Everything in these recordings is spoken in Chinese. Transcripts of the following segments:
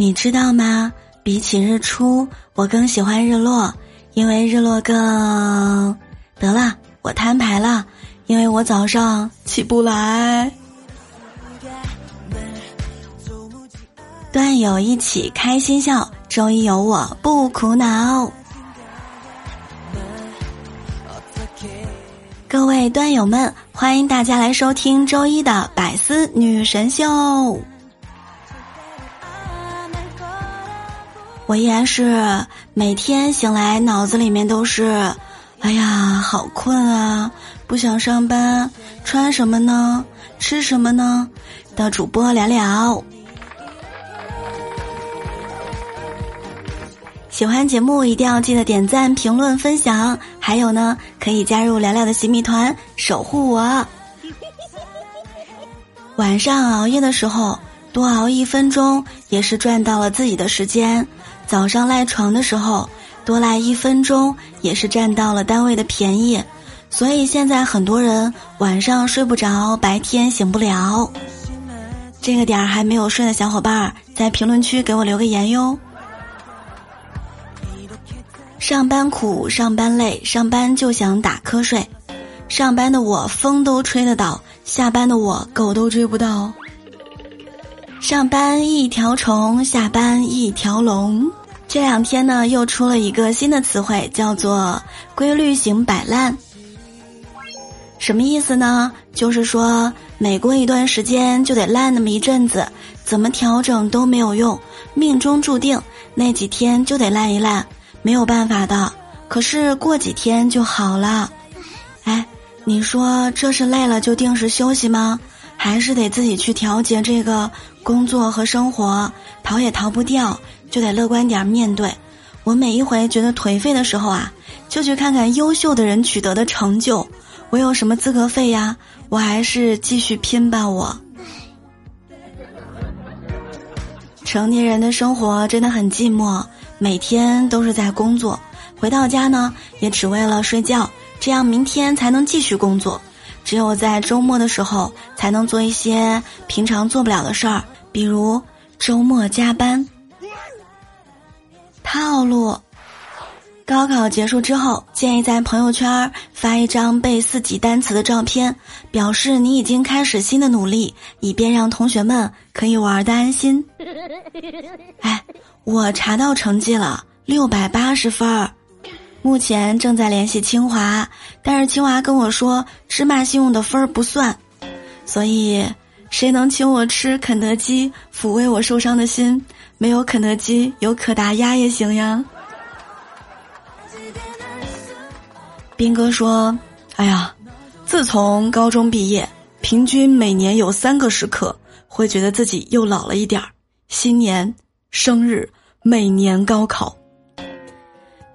你知道吗？比起日出，我更喜欢日落，因为日落更……得了，我摊牌了，因为我早上起不来。段友一起开心笑，周一有我不苦恼。各位段友们，欢迎大家来收听周一的百思女神秀。我依然是每天醒来脑子里面都是，哎呀，好困啊，不想上班，穿什么呢？吃什么呢？的主播聊聊。喜欢节目一定要记得点赞、评论、分享，还有呢，可以加入聊聊的洗米团，守护我。晚上熬夜的时候，多熬一分钟也是赚到了自己的时间。早上赖床的时候，多赖一分钟也是占到了单位的便宜，所以现在很多人晚上睡不着，白天醒不了。这个点儿还没有睡的小伙伴儿，在评论区给我留个言哟。上班苦，上班累，上班就想打瞌睡。上班的我风都吹得倒，下班的我狗都追不到。上班一条虫，下班一条龙。这两天呢，又出了一个新的词汇，叫做“规律型摆烂”。什么意思呢？就是说，每过一段时间就得烂那么一阵子，怎么调整都没有用，命中注定那几天就得烂一烂，没有办法的。可是过几天就好了。哎，你说这是累了就定时休息吗？还是得自己去调节这个工作和生活，逃也逃不掉。就得乐观点面对。我每一回觉得颓废的时候啊，就去看看优秀的人取得的成就。我有什么资格废呀？我还是继续拼吧。我成年人的生活真的很寂寞，每天都是在工作，回到家呢也只为了睡觉，这样明天才能继续工作。只有在周末的时候，才能做一些平常做不了的事儿，比如周末加班。套路，高考结束之后，建议在朋友圈发一张背四级单词的照片，表示你已经开始新的努力，以便让同学们可以玩的安心。哎，我查到成绩了，六百八十分儿，目前正在联系清华，但是清华跟我说芝麻信用的分儿不算，所以谁能请我吃肯德基，抚慰我受伤的心？没有肯德基，有可达鸭也行呀。斌哥说：“哎呀，自从高中毕业，平均每年有三个时刻会觉得自己又老了一点儿。新年、生日、每年高考，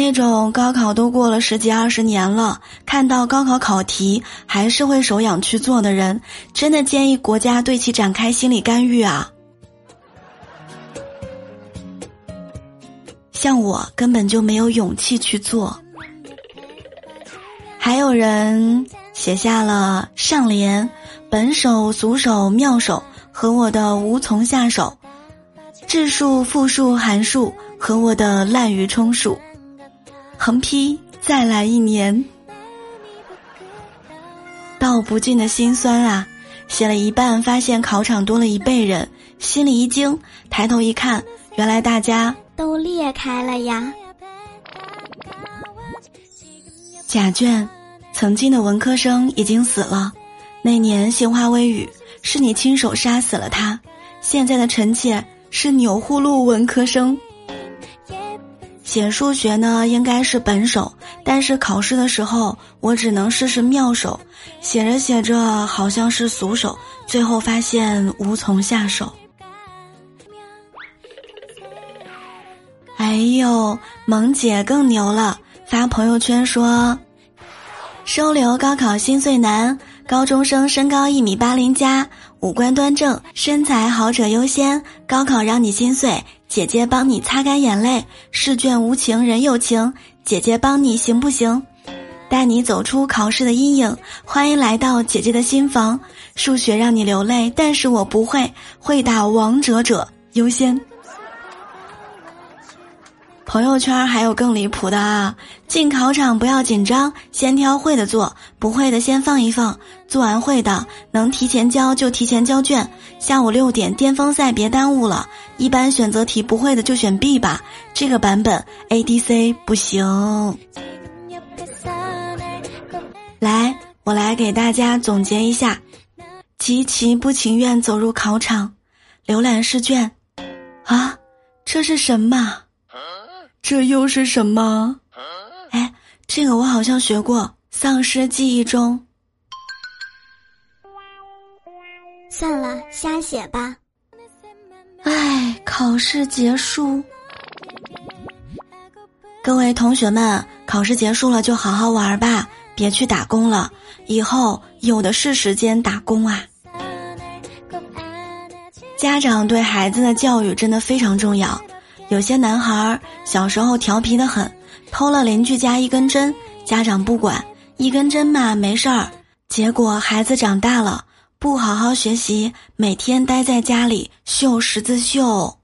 那种高考都过了十几二十年了，看到高考考题还是会手痒去做的人，真的建议国家对其展开心理干预啊。”像我根本就没有勇气去做。还有人写下了上联：本手、俗手、妙手和我的无从下手；质数、复数、函数和我的滥竽充数。横批：再来一年。道不尽的心酸啊！写了一半，发现考场多了一辈人，心里一惊，抬头一看，原来大家。都裂开了呀！甲卷，曾经的文科生已经死了。那年杏花微雨，是你亲手杀死了他。现在的臣妾是钮祜禄文科生。写数学呢，应该是本手，但是考试的时候我只能试试妙手。写着写着，好像是俗手，最后发现无从下手。哎呦，萌姐更牛了！发朋友圈说，收留高考心碎男，高中生身高一米八零加，五官端正，身材好者优先。高考让你心碎，姐姐帮你擦干眼泪。试卷无情人有情，姐姐帮你行不行？带你走出考试的阴影，欢迎来到姐姐的新房。数学让你流泪，但是我不会，会打王者者优先。朋友圈还有更离谱的啊！进考场不要紧张，先挑会的做，不会的先放一放。做完会的能提前交就提前交卷。下午六点巅峰赛别耽误了。一般选择题不会的就选 B 吧。这个版本 A D C 不行。来，我来给大家总结一下：极其不情愿走入考场，浏览试卷。啊，这是什么？这又是什么？哎，这个我好像学过，丧失记忆中。算了，瞎写吧。哎，考试结束。各位同学们，考试结束了就好好玩吧，别去打工了，以后有的是时间打工啊。家长对孩子的教育真的非常重要。有些男孩小时候调皮的很，偷了邻居家一根针，家长不管，一根针嘛没事儿。结果孩子长大了，不好好学习，每天待在家里绣十字绣。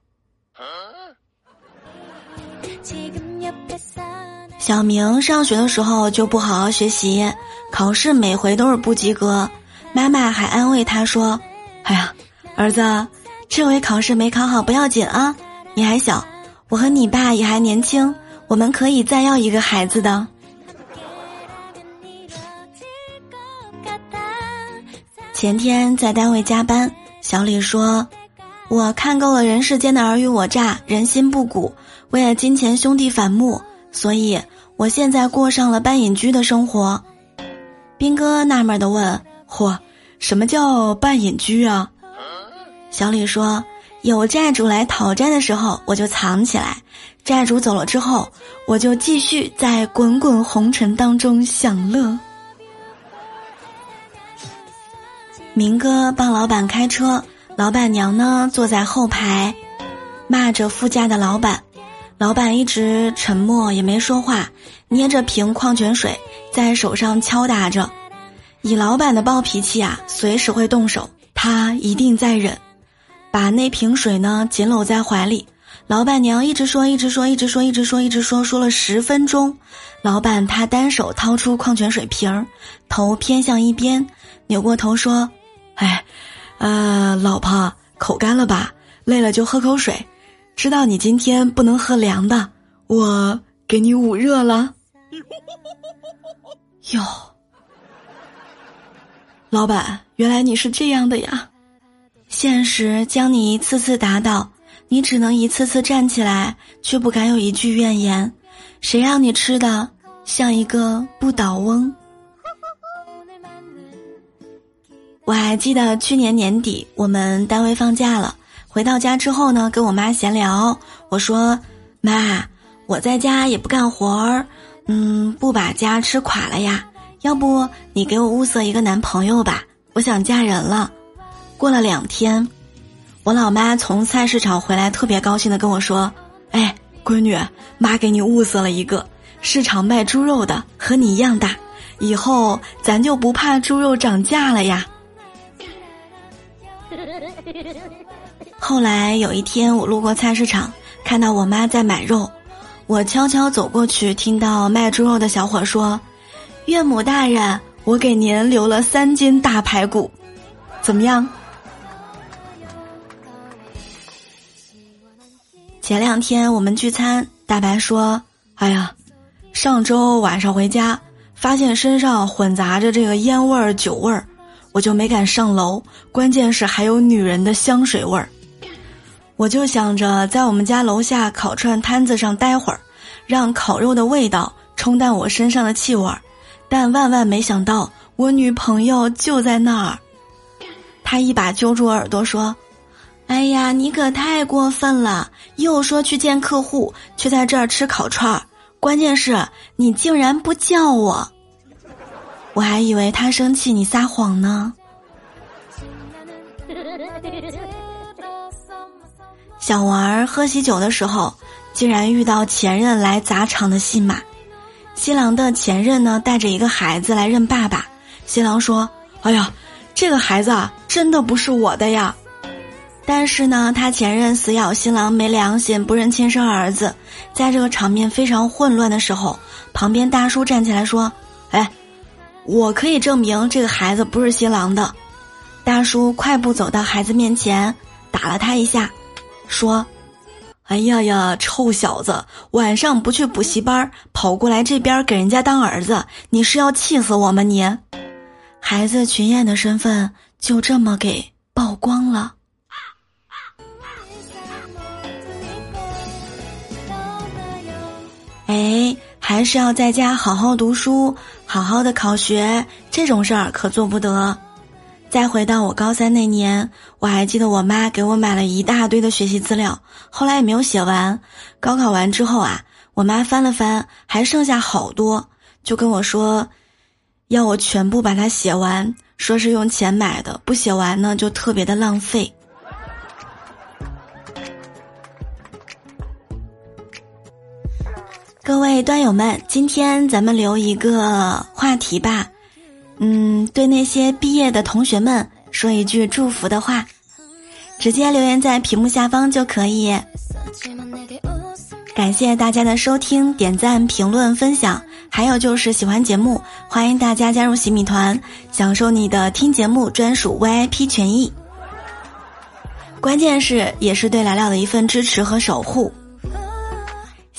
小明上学的时候就不好好学习，考试每回都是不及格，妈妈还安慰他说：“哎呀，儿子，这回考试没考好不要紧啊，你还小。”我和你爸也还年轻，我们可以再要一个孩子的。前天在单位加班，小李说：“我看够了人世间的尔虞我诈、人心不古，为了金钱兄弟反目，所以我现在过上了半隐居的生活。”兵哥纳闷的问：“嚯，什么叫半隐居啊？”小李说。有债主来讨债的时候，我就藏起来；债主走了之后，我就继续在滚滚红尘当中享乐。明哥帮老板开车，老板娘呢坐在后排，骂着副驾的老板。老板一直沉默，也没说话，捏着瓶矿泉水在手上敲打着。以老板的暴脾气啊，随时会动手，他一定在忍。把那瓶水呢紧搂在怀里，老板娘一直说，一直说，一直说，一直说，一直说，说了十分钟。老板他单手掏出矿泉水瓶儿，头偏向一边，扭过头说：“哎，呃，老婆，口干了吧？累了就喝口水。知道你今天不能喝凉的，我给你捂热了。”哟，老板，原来你是这样的呀。现实将你一次次打倒，你只能一次次站起来，却不敢有一句怨言。谁让你吃的像一个不倒翁？我还记得去年年底，我们单位放假了，回到家之后呢，跟我妈闲聊，我说：“妈，我在家也不干活儿，嗯，不把家吃垮了呀。要不你给我物色一个男朋友吧，我想嫁人了。”过了两天，我老妈从菜市场回来，特别高兴的跟我说：“哎，闺女，妈给你物色了一个市场卖猪肉的，和你一样大，以后咱就不怕猪肉涨价了呀。” 后来有一天，我路过菜市场，看到我妈在买肉，我悄悄走过去，听到卖猪肉的小伙说：“岳母大人，我给您留了三斤大排骨，怎么样？”前两天我们聚餐，大白说：“哎呀，上周晚上回家，发现身上混杂着这个烟味儿、酒味儿，我就没敢上楼。关键是还有女人的香水味儿，我就想着在我们家楼下烤串摊子上待会儿，让烤肉的味道冲淡我身上的气味儿。但万万没想到，我女朋友就在那儿，她一把揪住耳朵说。”哎呀，你可太过分了！又说去见客户，却在这儿吃烤串儿。关键是，你竟然不叫我，我还以为他生气你撒谎呢。小王儿喝喜酒的时候，竟然遇到前任来砸场的戏码。新郎的前任呢，带着一个孩子来认爸爸。新郎说：“哎呀，这个孩子啊，真的不是我的呀。”但是呢，他前任死咬新郎没良心，不认亲生儿子。在这个场面非常混乱的时候，旁边大叔站起来说：“哎，我可以证明这个孩子不是新郎的。”大叔快步走到孩子面前，打了他一下，说：“哎呀呀，臭小子，晚上不去补习班，跑过来这边给人家当儿子，你是要气死我吗？你！”孩子群演的身份就这么给曝光了。哎，还是要在家好好读书，好好的考学，这种事儿可做不得。再回到我高三那年，我还记得我妈给我买了一大堆的学习资料，后来也没有写完。高考完之后啊，我妈翻了翻，还剩下好多，就跟我说，要我全部把它写完，说是用钱买的，不写完呢就特别的浪费。各位端友们，今天咱们留一个话题吧，嗯，对那些毕业的同学们说一句祝福的话，直接留言在屏幕下方就可以。感谢大家的收听、点赞、评论、分享，还有就是喜欢节目，欢迎大家加入喜米团，享受你的听节目专属 VIP 权益。关键是，也是对来了的一份支持和守护。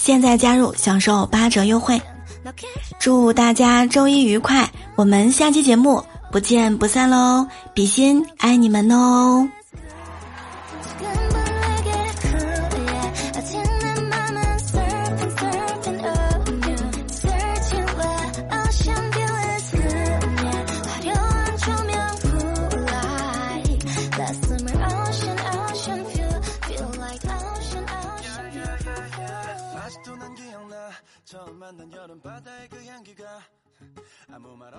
现在加入，享受八折优惠。祝大家周一愉快，我们下期节目不见不散喽！比心爱你们哦。